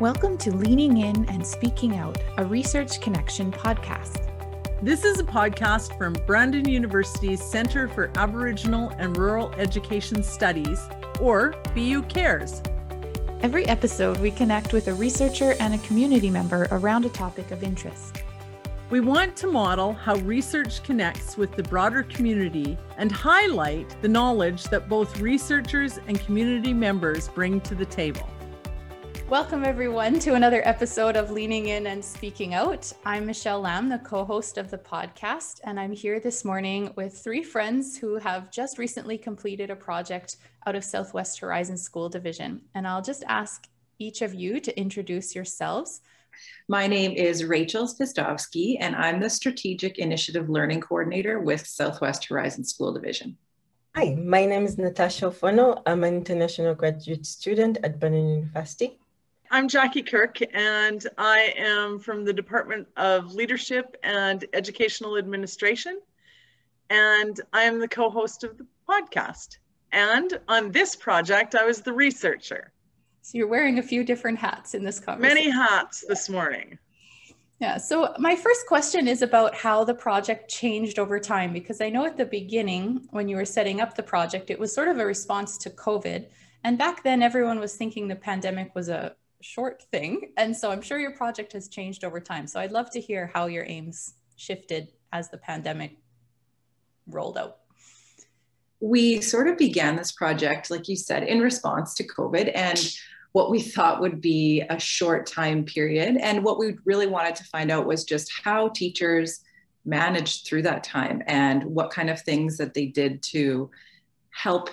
Welcome to Leaning In and Speaking Out, a Research Connection podcast. This is a podcast from Brandon University's Center for Aboriginal and Rural Education Studies, or BU CARES. Every episode, we connect with a researcher and a community member around a topic of interest. We want to model how research connects with the broader community and highlight the knowledge that both researchers and community members bring to the table. Welcome, everyone, to another episode of Leaning In and Speaking Out. I'm Michelle Lam, the co host of the podcast, and I'm here this morning with three friends who have just recently completed a project out of Southwest Horizon School Division. And I'll just ask each of you to introduce yourselves. My name is Rachel Spistovsky, and I'm the Strategic Initiative Learning Coordinator with Southwest Horizon School Division. Hi, my name is Natasha Fono. I'm an international graduate student at Brandon University. I'm Jackie Kirk, and I am from the Department of Leadership and Educational Administration. And I am the co host of the podcast. And on this project, I was the researcher. So you're wearing a few different hats in this conversation. Many hats this morning. Yeah, so my first question is about how the project changed over time, because I know at the beginning, when you were setting up the project, it was sort of a response to COVID. And back then, everyone was thinking the pandemic was a short thing. And so I'm sure your project has changed over time. So I'd love to hear how your aims shifted as the pandemic rolled out. We sort of began this project, like you said, in response to COVID and what we thought would be a short time period. And what we really wanted to find out was just how teachers managed through that time and what kind of things that they did to help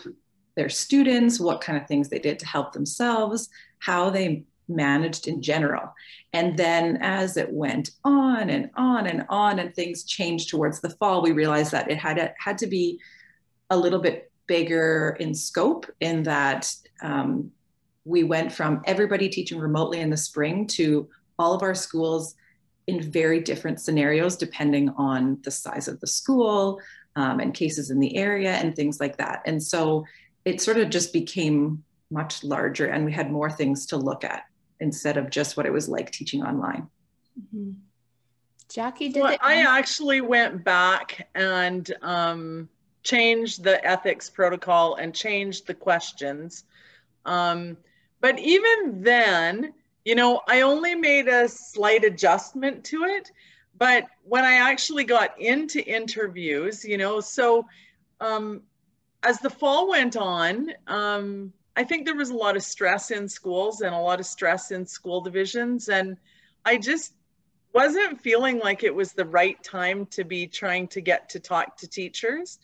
their students, what kind of things they did to help themselves, how they managed in general. And then as it went on and on and on, and things changed towards the fall, we realized that it had, had to be a little bit bigger in scope, in that um, we went from everybody teaching remotely in the spring to all of our schools in very different scenarios, depending on the size of the school um, and cases in the area and things like that. And so it sort of just became much larger and we had more things to look at instead of just what it was like teaching online. Mm-hmm. Jackie, did well, I actually went back and um, changed the ethics protocol and changed the questions. Um, but even then, you know, I only made a slight adjustment to it. But when I actually got into interviews, you know, so um, as the fall went on, um, I think there was a lot of stress in schools and a lot of stress in school divisions. And I just wasn't feeling like it was the right time to be trying to get to talk to teachers.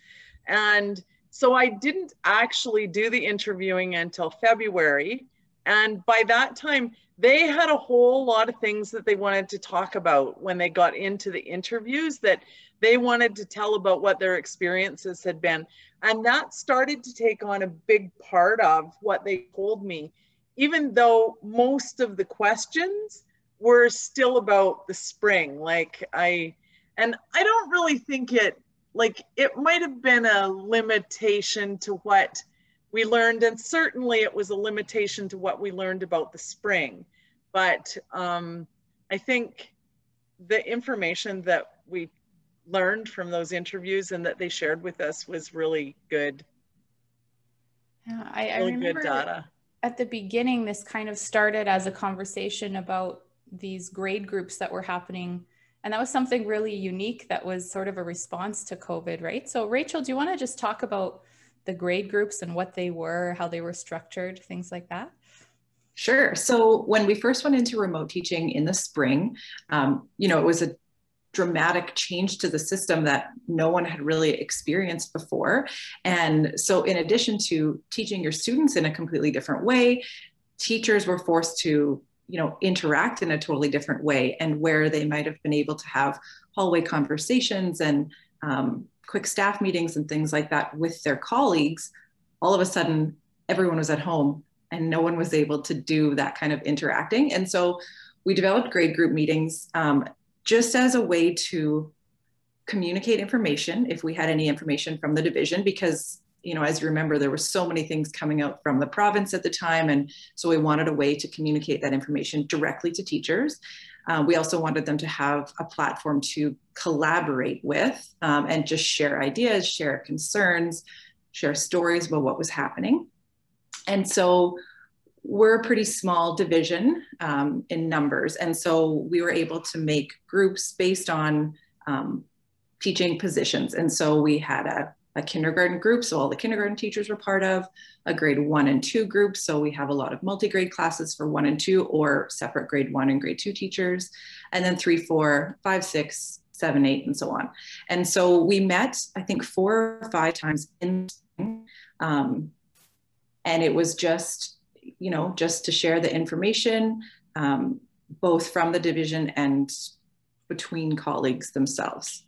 And so I didn't actually do the interviewing until February. And by that time, they had a whole lot of things that they wanted to talk about when they got into the interviews that they wanted to tell about what their experiences had been. And that started to take on a big part of what they told me, even though most of the questions were still about the spring. Like I, and I don't really think it, like it might have been a limitation to what we learned. And certainly it was a limitation to what we learned about the spring. But um, I think the information that we learned from those interviews and that they shared with us was really good. Yeah, I, really I remember good data. At the beginning, this kind of started as a conversation about these grade groups that were happening. And that was something really unique that was sort of a response to COVID, right? So, Rachel, do you want to just talk about the grade groups and what they were, how they were structured, things like that? Sure. So when we first went into remote teaching in the spring, um, you know, it was a dramatic change to the system that no one had really experienced before. And so, in addition to teaching your students in a completely different way, teachers were forced to you know interact in a totally different way and where they might have been able to have hallway conversations and um, quick staff meetings and things like that with their colleagues all of a sudden everyone was at home and no one was able to do that kind of interacting and so we developed grade group meetings um, just as a way to communicate information if we had any information from the division because you know, as you remember, there were so many things coming out from the province at the time. And so we wanted a way to communicate that information directly to teachers. Uh, we also wanted them to have a platform to collaborate with um, and just share ideas, share concerns, share stories about what was happening. And so we're a pretty small division um, in numbers. And so we were able to make groups based on um, teaching positions. And so we had a a kindergarten group, so all the kindergarten teachers were part of, a grade one and two group, so we have a lot of multi-grade classes for one and two or separate grade one and grade two teachers, and then three, four, five, six, seven, eight, and so on. And so we met, I think, four or five times in, um, and it was just, you know, just to share the information, um, both from the division and between colleagues themselves.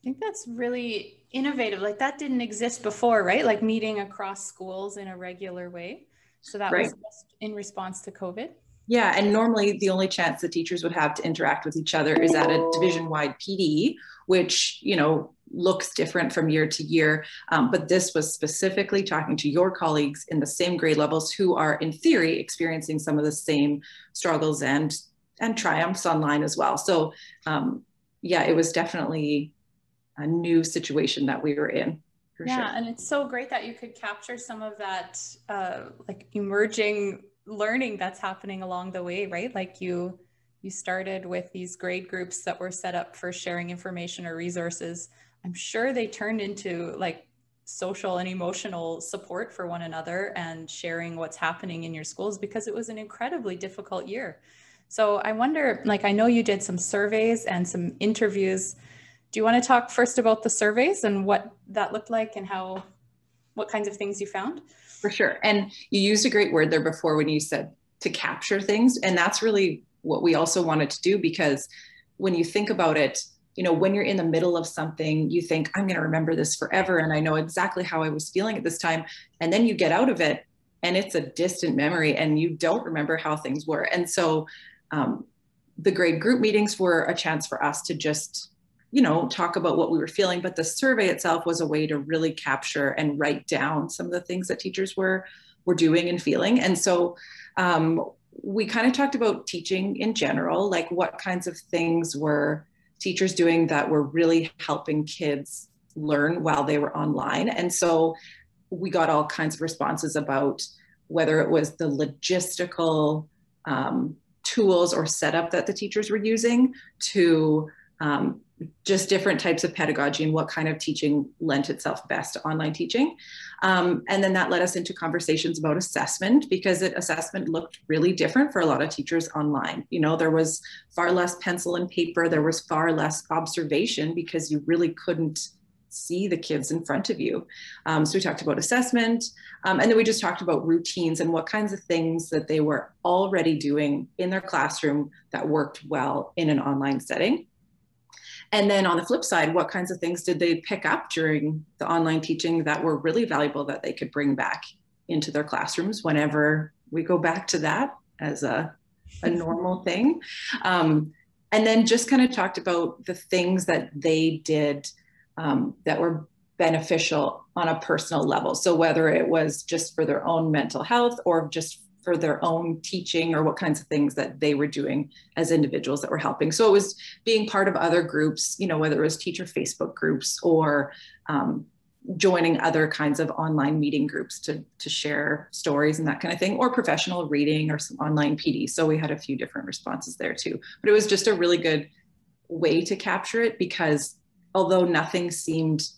I think that's really innovative. Like that didn't exist before, right? Like meeting across schools in a regular way. So that right. was just in response to COVID. Yeah, and normally the only chance the teachers would have to interact with each other is at a division-wide PD, which you know looks different from year to year. Um, but this was specifically talking to your colleagues in the same grade levels who are, in theory, experiencing some of the same struggles and and triumphs online as well. So um, yeah, it was definitely a new situation that we were in. yeah, sure. and it's so great that you could capture some of that uh, like emerging learning that's happening along the way, right? Like you you started with these grade groups that were set up for sharing information or resources. I'm sure they turned into like social and emotional support for one another and sharing what's happening in your schools because it was an incredibly difficult year. So I wonder, like, I know you did some surveys and some interviews do you want to talk first about the surveys and what that looked like and how, what kinds of things you found? For sure. And you used a great word there before when you said to capture things. And that's really what we also wanted to do because when you think about it, you know, when you're in the middle of something, you think, I'm going to remember this forever. And I know exactly how I was feeling at this time. And then you get out of it and it's a distant memory and you don't remember how things were. And so um, the grade group meetings were a chance for us to just you know, talk about what we were feeling, but the survey itself was a way to really capture and write down some of the things that teachers were were doing and feeling. And so um, we kind of talked about teaching in general, like what kinds of things were teachers doing that were really helping kids learn while they were online. And so we got all kinds of responses about whether it was the logistical um, tools or setup that the teachers were using to um, just different types of pedagogy and what kind of teaching lent itself best to online teaching. Um, and then that led us into conversations about assessment because it, assessment looked really different for a lot of teachers online. You know, there was far less pencil and paper, there was far less observation because you really couldn't see the kids in front of you. Um, so we talked about assessment, um, and then we just talked about routines and what kinds of things that they were already doing in their classroom that worked well in an online setting. And then on the flip side, what kinds of things did they pick up during the online teaching that were really valuable that they could bring back into their classrooms whenever we go back to that as a, a normal thing? Um, and then just kind of talked about the things that they did um, that were beneficial on a personal level. So whether it was just for their own mental health or just for their own teaching or what kinds of things that they were doing as individuals that were helping. So it was being part of other groups, you know, whether it was teacher Facebook groups or um, joining other kinds of online meeting groups to, to share stories and that kind of thing, or professional reading or some online PD. So we had a few different responses there too. But it was just a really good way to capture it because although nothing seemed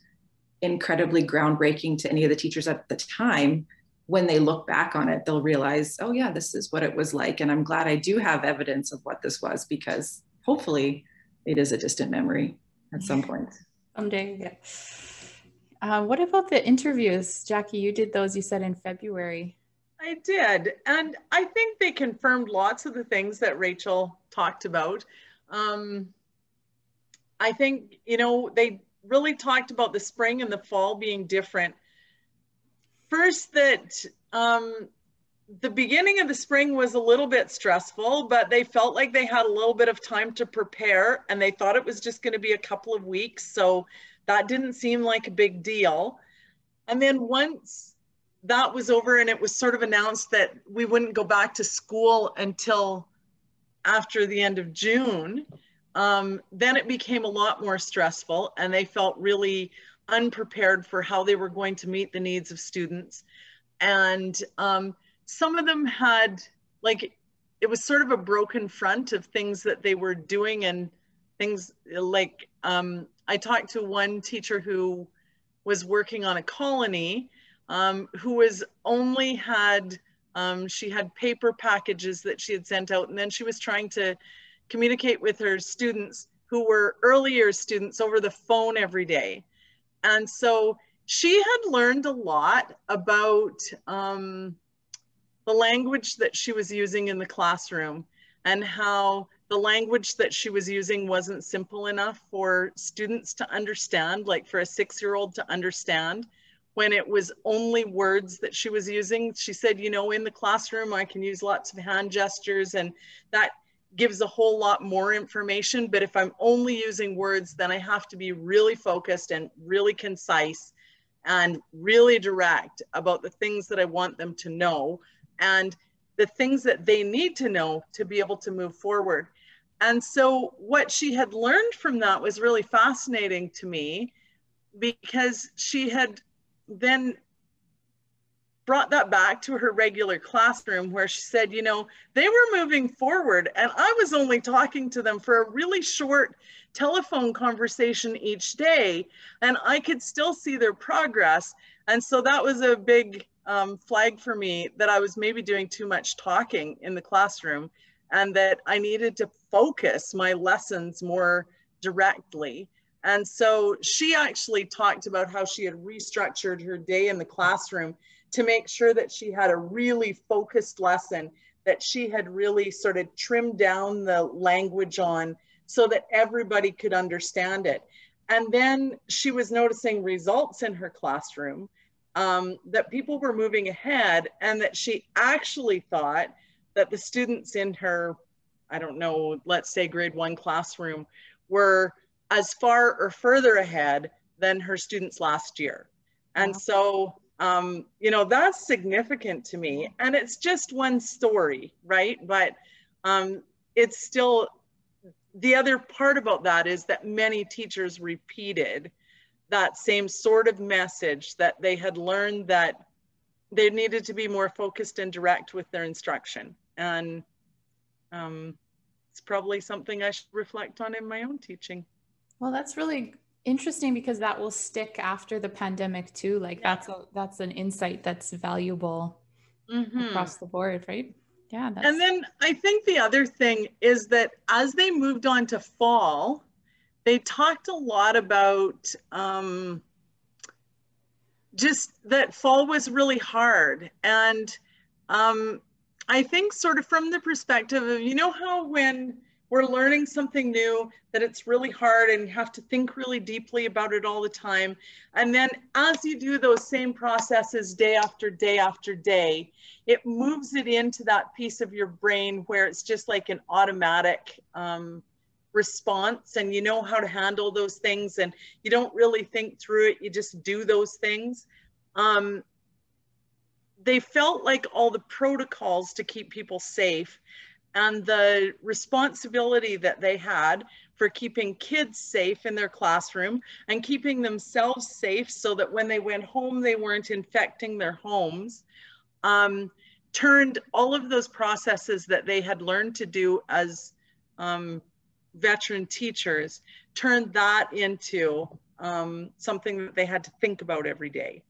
incredibly groundbreaking to any of the teachers at the time, when they look back on it, they'll realize, oh, yeah, this is what it was like. And I'm glad I do have evidence of what this was because hopefully it is a distant memory at some point. Someday, yeah. Uh, what about the interviews? Jackie, you did those, you said in February. I did. And I think they confirmed lots of the things that Rachel talked about. Um, I think, you know, they really talked about the spring and the fall being different first that um, the beginning of the spring was a little bit stressful, but they felt like they had a little bit of time to prepare and they thought it was just going to be a couple of weeks. So that didn't seem like a big deal. and then once that was over and it was sort of announced that we wouldn't go back to school until after the end of June, um, then it became a lot more stressful and they felt really unprepared for how they were going to meet the needs of students. And um, some of them had, like, it was sort of a broken front of things that they were doing and things like um, I talked to one teacher who was working on a colony um, who was only had um, she had paper packages that she had sent out and then she was trying to communicate with her students who were earlier students over the phone every day and so she had learned a lot about um, the language that she was using in the classroom and how the language that she was using wasn't simple enough for students to understand, like for a six year old to understand when it was only words that she was using. She said, you know, in the classroom, I can use lots of hand gestures and that gives a whole lot more information. But if I'm only using words, then I have to be really focused and really concise and really direct about the things that I want them to know and the things that they need to know to be able to move forward. And so what she had learned from that was really fascinating to me because she had then brought that back to her regular classroom where she said, you know, they were moving forward and I was only talking to them for a really short telephone conversation each day and I could still see their progress. And so that was a big um, flag for me that I was maybe doing too much talking in the classroom and that I needed to focus my lessons more directly. And so she actually talked about how she had restructured her day in the classroom to make sure that she had a really focused lesson, that she had really sort of trimmed down the language on so that everybody could understand it. And then she was noticing results in her classroom um, that people were moving ahead and that she actually thought that the students in her, I don't know, let's say grade one classroom were as far or further ahead than her students last year. And so, um, you know, that's significant to me. And it's just one story, right? But um, it's still, the other part about that is that many teachers repeated that same sort of message that they had learned that they needed to be more focused and direct with their instruction. And um, it's probably something I should reflect on in my own teaching. Well, that's really interesting because that will stick after the pandemic too. Like yeah. that's a, that's an insight that's valuable mm-hmm. across the board, right? Yeah. and then I think the other thing is that as they moved on to fall, they talked a lot about um, just that fall was really hard. And um, I think, sort of from the perspective of, you know, how when we're learning something new, that it's really hard and you have to think really deeply about it all the time. And then as you do those same processes day after day after day, it moves it into that piece of your brain where it's just like an automatic um, response and you know how to handle those things and you don't really think through it you just do those things um, they felt like all the protocols to keep people safe and the responsibility that they had for keeping kids safe in their classroom and keeping themselves safe so that when they went home they weren't infecting their homes um, turned all of those processes that they had learned to do as um, veteran teachers turned that into um, something that they had to think about every day.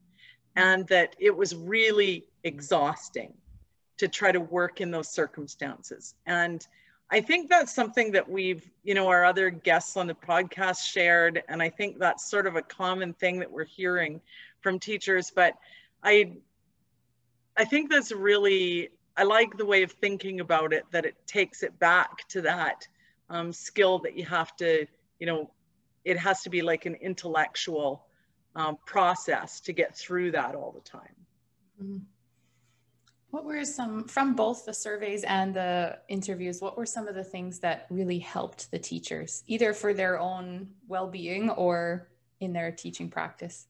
And that it was really exhausting to try to work in those circumstances and i think that's something that we've you know our other guests on the podcast shared and i think that's sort of a common thing that we're hearing from teachers but i i think that's really i like the way of thinking about it that it takes it back to that um, skill that you have to, you know, it has to be like an intellectual um, process to get through that all the time. Mm-hmm. What were some, from both the surveys and the interviews, what were some of the things that really helped the teachers, either for their own well being or in their teaching practice?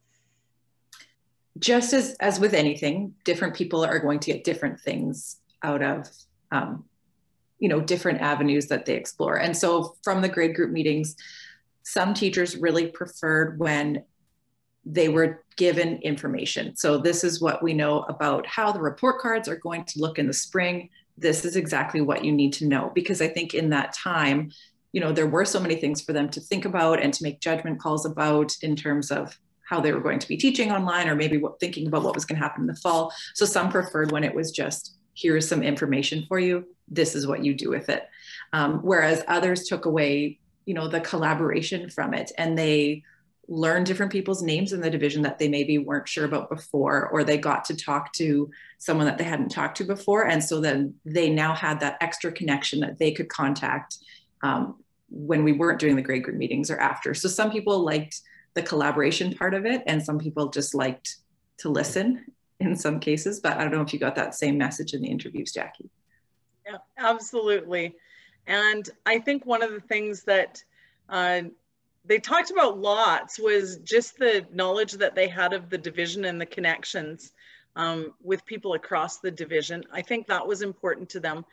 just as as with anything, different people are going to get different things out of um, you know different avenues that they explore. And so from the grade group meetings, some teachers really preferred when they were given information. So this is what we know about how the report cards are going to look in the spring. This is exactly what you need to know because I think in that time, you know, there were so many things for them to think about and to make judgment calls about in terms of how they were going to be teaching online or maybe what, thinking about what was going to happen in the fall. So some preferred when it was just here's some information for you. This is what you do with it. Um, whereas others took away, you know, the collaboration from it and they learn different people's names in the division that they maybe weren't sure about before, or they got to talk to someone that they hadn't talked to before. And so then they now had that extra connection that they could contact um, when we weren't doing the grade group meetings or after. So some people liked the collaboration part of it, and some people just liked to listen in some cases. But I don't know if you got that same message in the interviews, Jackie. Yeah, absolutely. And I think one of the things that uh, they talked about lots was just the knowledge that they had of the division and the connections um, with people across the division. I think that was important to them.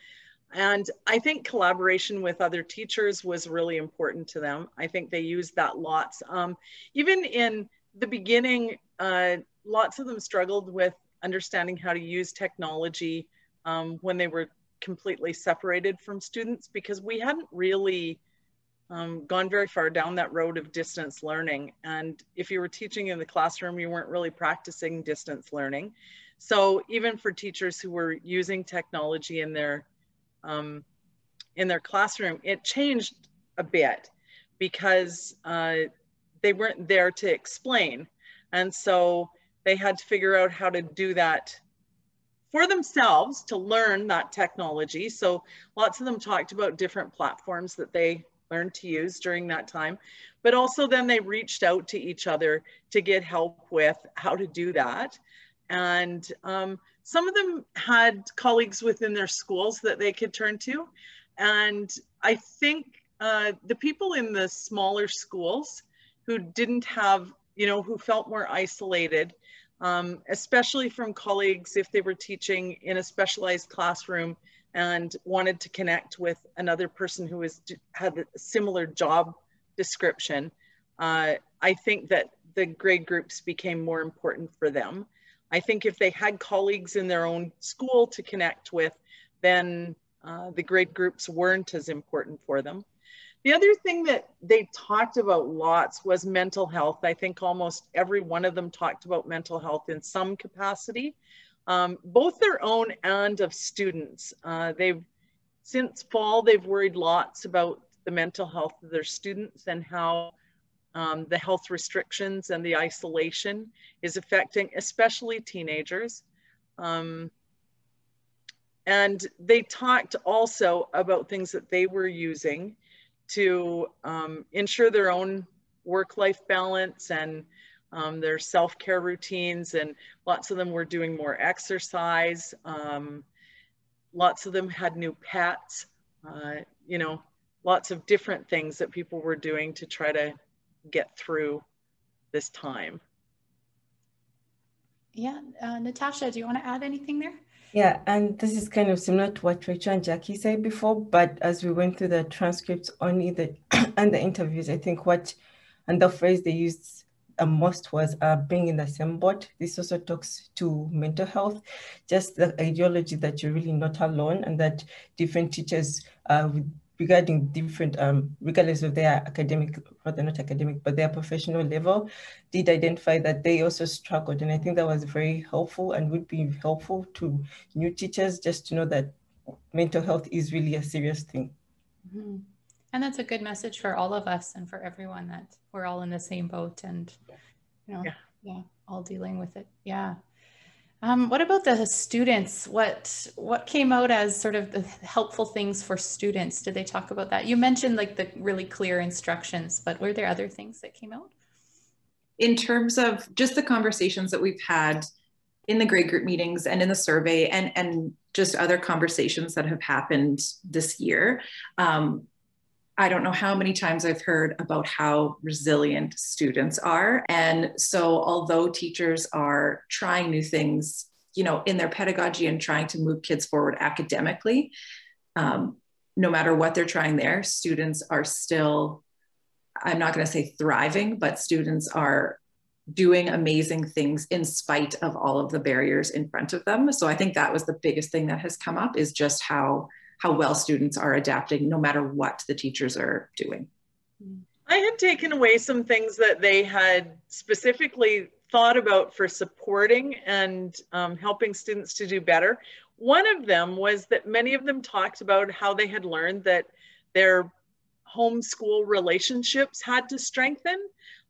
And I think collaboration with other teachers was really important to them. I think they used that lots. Um, even in the beginning, uh, lots of them struggled with understanding how to use technology um, when they were completely separated from students because we hadn't really um, gone very far down that road of distance learning. And if you were teaching in the classroom, you weren't really practicing distance learning. So even for teachers who were using technology in their um, in their classroom, it changed a bit because uh, they weren't there to explain. And so they had to figure out how to do that for themselves to learn that technology. So lots of them talked about different platforms that they learned to use during that time. But also then they reached out to each other to get help with how to do that. And um, some of them had colleagues within their schools that they could turn to. And I think uh, the people in the smaller schools who didn't have, you know, who felt more isolated, um, especially from colleagues if they were teaching in a specialized classroom and wanted to connect with another person who was had a similar job description, uh, I think that the grade groups became more important for them. I think if they had colleagues in their own school to connect with, then uh, the grade groups weren't as important for them. The other thing that they talked about lots was mental health. I think almost every one of them talked about mental health in some capacity um, both their own and of students. Uh, they've, since fall, they've worried lots about the mental health of their students and how um, the health restrictions and the isolation is affecting especially teenagers. Um, and they talked also about things that they were using to um, ensure their own work-life balance and um, their self-care routines and lots of them were doing more exercise. Um, lots of them had new pets, uh, you know, lots of different things that people were doing to try to get through this time. Yeah, uh, Natasha, do you want to add anything there? Yeah, and this is kind of similar to what Rachel and Jackie said before, but as we went through the transcripts only the and the interviews, I think what and the phrase they used a most was uh, being in the same boat. This also talks to mental health, just the ideology that you're really not alone and that different teachers uh, regarding different, um, regardless of their academic, rather not academic, but their professional level, did identify that they also struggled. And I think that was very helpful and would be helpful to new teachers just to know that mental health is really a serious thing. Mm -hmm. And that's a good message for all of us and for everyone that we're all in the same boat and, you know, yeah, yeah all dealing with it. Yeah. Um, what about the students? What what came out as sort of the helpful things for students? Did they talk about that? You mentioned like the really clear instructions, but were there other things that came out? In terms of just the conversations that we've had in the grade group meetings and in the survey and, and just other conversations that have happened this year, um, I don't know how many times I've heard about how resilient students are. And so, although teachers are trying new things, you know, in their pedagogy and trying to move kids forward academically, um, no matter what they're trying there, students are still, I'm not going to say thriving, but students are doing amazing things in spite of all of the barriers in front of them. So I think that was the biggest thing that has come up is just how how well students are adapting no matter what the teachers are doing. I had taken away some things that they had specifically thought about for supporting and um, helping students to do better. One of them was that many of them talked about how they had learned that their homeschool relationships had to strengthen,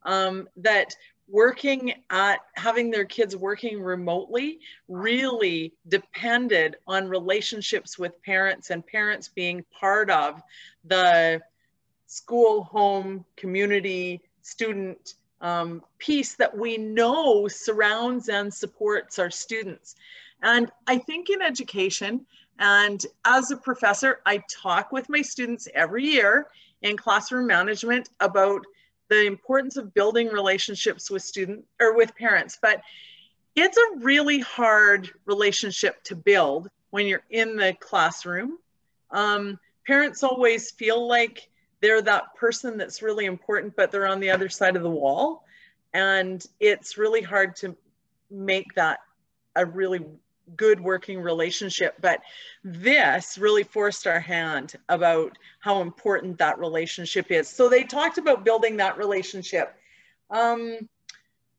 um, that working at having their kids working remotely really depended on relationships with parents and parents being part of the school home community student um, piece that we know surrounds and supports our students. And i think in education and as a professor i talk with my students every year in classroom management about the importance of building relationships with student or with parents but it's a really hard relationship to build when you're in the classroom. Um, parents always feel like they're that person that's really important but they're on the other side of the wall. And it's really hard to make that a really good working relationship. But this really forced our hand about how important that relationship is. So they talked about building that relationship. Um,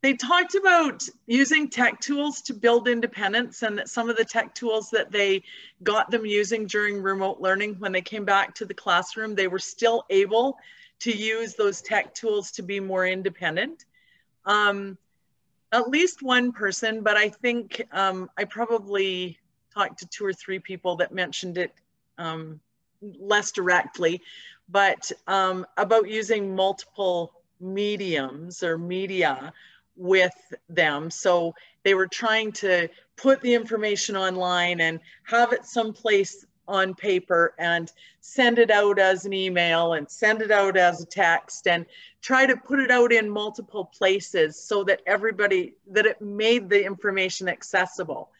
they talked about using tech tools to build independence and that some of the tech tools that they got them using during remote learning when they came back to the classroom, they were still able to use those tech tools to be more independent. Um, at least one person, but I think um, I probably talked to two or three people that mentioned it um, less directly, but um, about using multiple mediums or media with them. So they were trying to put the information online and have it someplace on paper and send it out as an email and send it out as a text and try to put it out in multiple places so that everybody that it made the information accessible.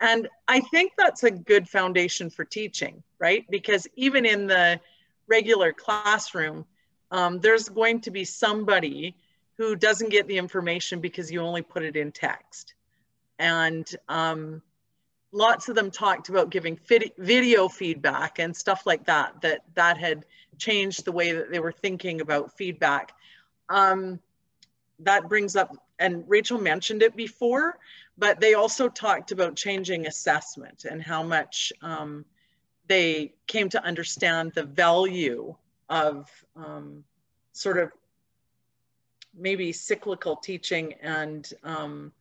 And i think that's a good foundation for teaching right? Because even in the regular classroom um, there's going to be somebody who doesn't get the information because you only put it in text. And um, lots of them talked about giving video feedback and stuff like that that that had changed the way that they were thinking about feedback. Um, that brings up and rachel mentioned it before but they also talked about changing assessment and how much um, they came to understand the value of um, sort of maybe cyclical teaching and um,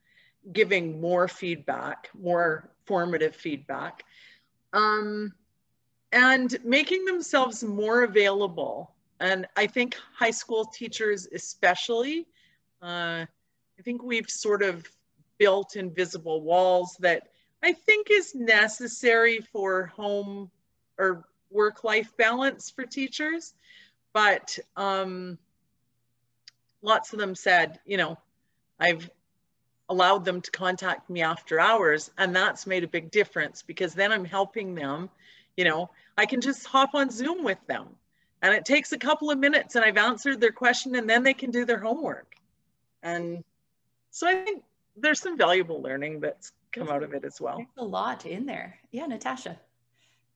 giving more feedback, more formative feedback, um, and making themselves more available. And I think high school teachers, especially, uh, I think we've sort of built invisible walls that I think is necessary for home or work life balance for teachers. But um, lots of them said, you know, I've allowed them to contact me after hours and that's made a big difference because then i'm helping them you know i can just hop on zoom with them and it takes a couple of minutes and i've answered their question and then they can do their homework. And so i think there's some valuable learning that's come out of it as well. There's a lot in there. Yeah natasha.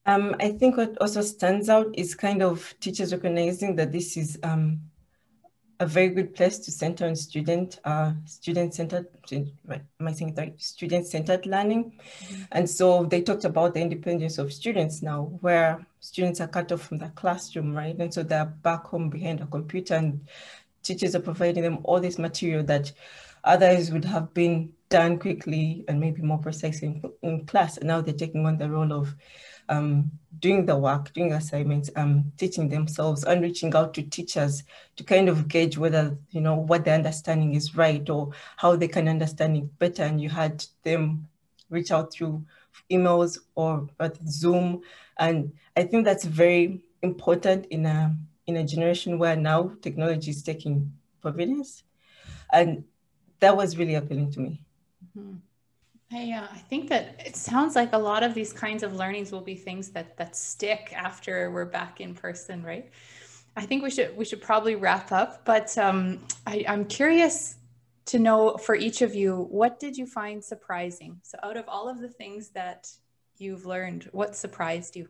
Um, I think what also stands out is kind of teachers recognizing that this is um, a very good place to center on student uh, student centered right, am I saying right? Student centered learning. Mm-hmm. and so they talked about the independence of students now where students are cut off from the classroom right? And so they're back home behind a computer and teachers are providing them all this material that others would have been done quickly and maybe more precisely in, in class. And now they're taking on the role of um, doing the work, doing assignments, um, teaching themselves and reaching out to teachers to kind of gauge whether, you know, what their understanding is right or how they can understand it better. And you had them reach out through emails or Zoom. And I think that's very important in a in a generation where now technology is taking providence. And that was really appealing to me. Mm-hmm. I, uh, I think that it sounds like a lot of these kinds of learnings will be things that that stick after we're back in person, right? I think we should we should probably wrap up, but um, I, I'm curious to know for each of you, what did you find surprising? So out of all of the things that you've learned, what surprised you?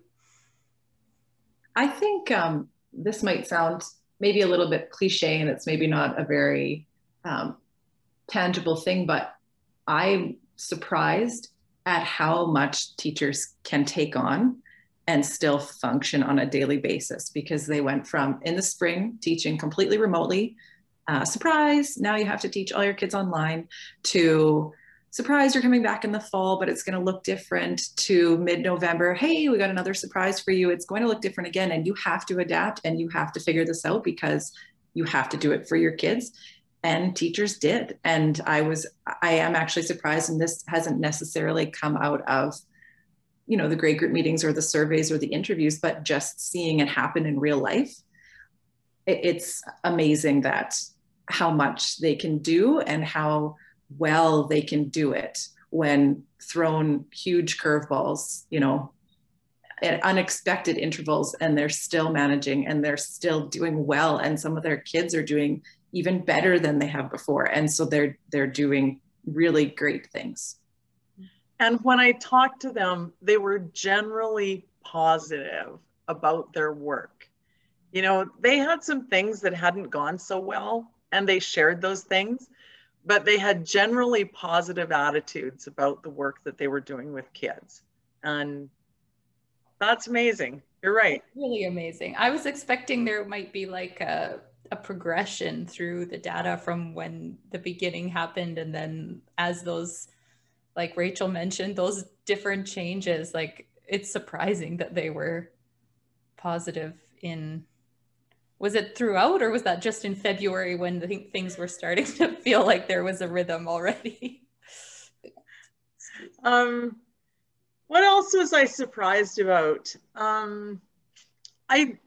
I think um, this might sound maybe a little bit cliche and it's maybe not a very um, tangible thing, but I'm surprised at how much teachers can take on and still function on a daily basis because they went from in the spring teaching completely remotely uh, surprise now you have to teach all your kids online to surprise you're coming back in the fall but it's going to look different to mid-november hey we got another surprise for you it's going to look different again and you have to adapt and you have to figure this out because you have to do it for your kids and teachers did. And i was i am actually surprised and this hasn't necessarily come out of you know the grade group meetings or the surveys or the interviews but just seeing it happen in real life it's amazing that how much they can do and how well they can do it when thrown huge curveballs you know at unexpected intervals and they're still managing and they're still doing well and some of their kids are doing even better than they have before. And so they're they're doing really great things. And when i talked to them they were generally positive about their work. You know they had some things that hadn't gone so well and they shared those things but they had generally positive attitudes about the work that they were doing with kids. And that's amazing. You're right. Really amazing. I was expecting there might be like a a progression through the data from when the beginning happened and then as those like Rachel mentioned those different changes like it's surprising that they were positive in was it throughout or was that just in February when th- things were starting to feel like there was a rhythm already? Um what else was I surprised about? Um I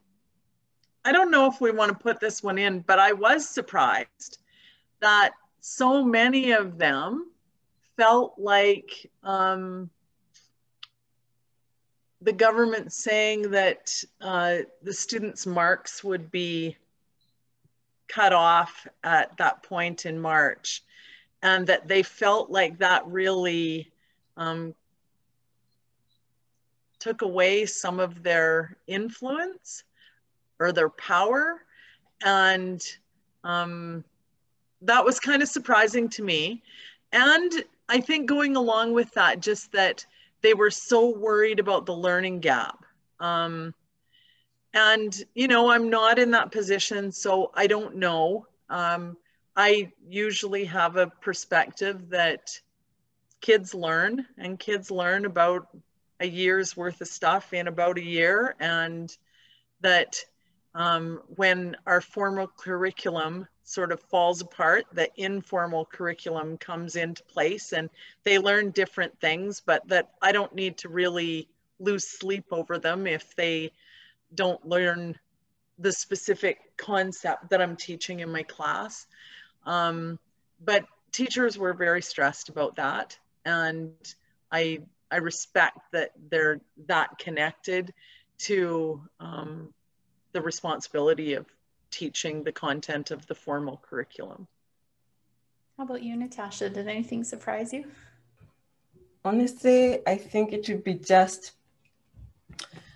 I don't know if we want to put this one in, but I was surprised that so many of them felt like um, the government saying that uh, the students' marks would be cut off at that point in March, and that they felt like that really um, took away some of their influence or their power. And um, that was kind of surprising to me. And I think going along with that, just that they were so worried about the learning gap. Um, and, you know, I'm not in that position, so I don't know. Um, I usually have a perspective that kids learn and kids learn about a year's worth of stuff in about a year and that um, when our formal curriculum sort of falls apart, the informal curriculum comes into place and they learn different things, but that I don't need to really lose sleep over them if they don't learn the specific concept that I'm teaching in my class. Um, but teachers were very stressed about that. And I, I respect that they're that connected to um, the responsibility of teaching the content of the formal curriculum. How about you, Natasha? Did anything surprise you? Honestly, I think it should be just,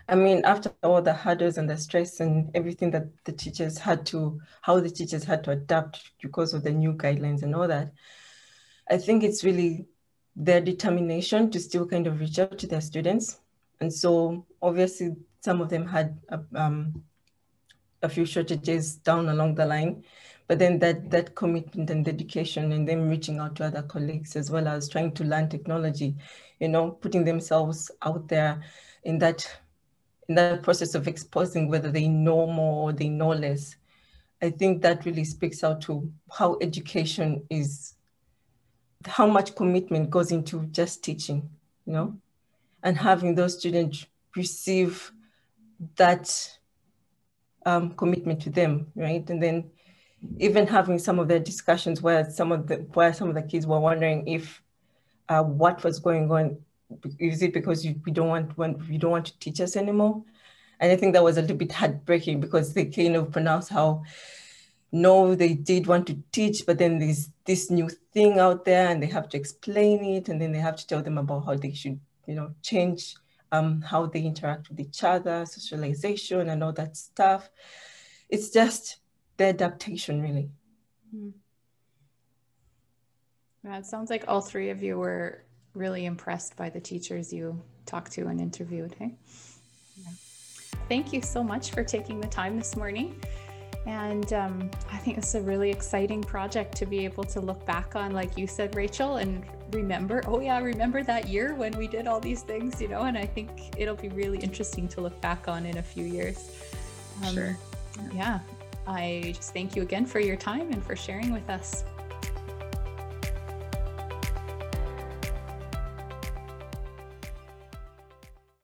I mean, after all the hurdles and the stress and everything that the teachers had to, how the teachers had to adapt because of the new guidelines and all that, I think it's really their determination to still kind of reach out to their students. And so obviously some of them had um, a few shortages down along the line. But then that that commitment and dedication and them reaching out to other colleagues as well as trying to learn technology, you know, putting themselves out there in that in that process of exposing whether they know more or they know less. I think that really speaks out to how education is, how much commitment goes into just teaching, you know, and having those students receive that um, commitment to them, right? And then even having some of the discussions where some of the where some of the kids were wondering if uh, what was going on is it because you, we don't want when you don't want to teach us anymore and i think that was a little bit heartbreaking because they kind of pronounced how no they did want to teach but then there's this new thing out there and they have to explain it and then they have to tell them about how they should you know change um, how they interact with each other socialization and all that stuff it's just the adaptation really mm. yeah, it sounds like all three of you were really impressed by the teachers you talked to and interviewed hey yeah. thank you so much for taking the time this morning and um, I think it's a really exciting project to be able to look back on, like you said, Rachel, and remember, oh, yeah, remember that year when we did all these things, you know? And I think it'll be really interesting to look back on in a few years. Um, sure. Yeah. I just thank you again for your time and for sharing with us.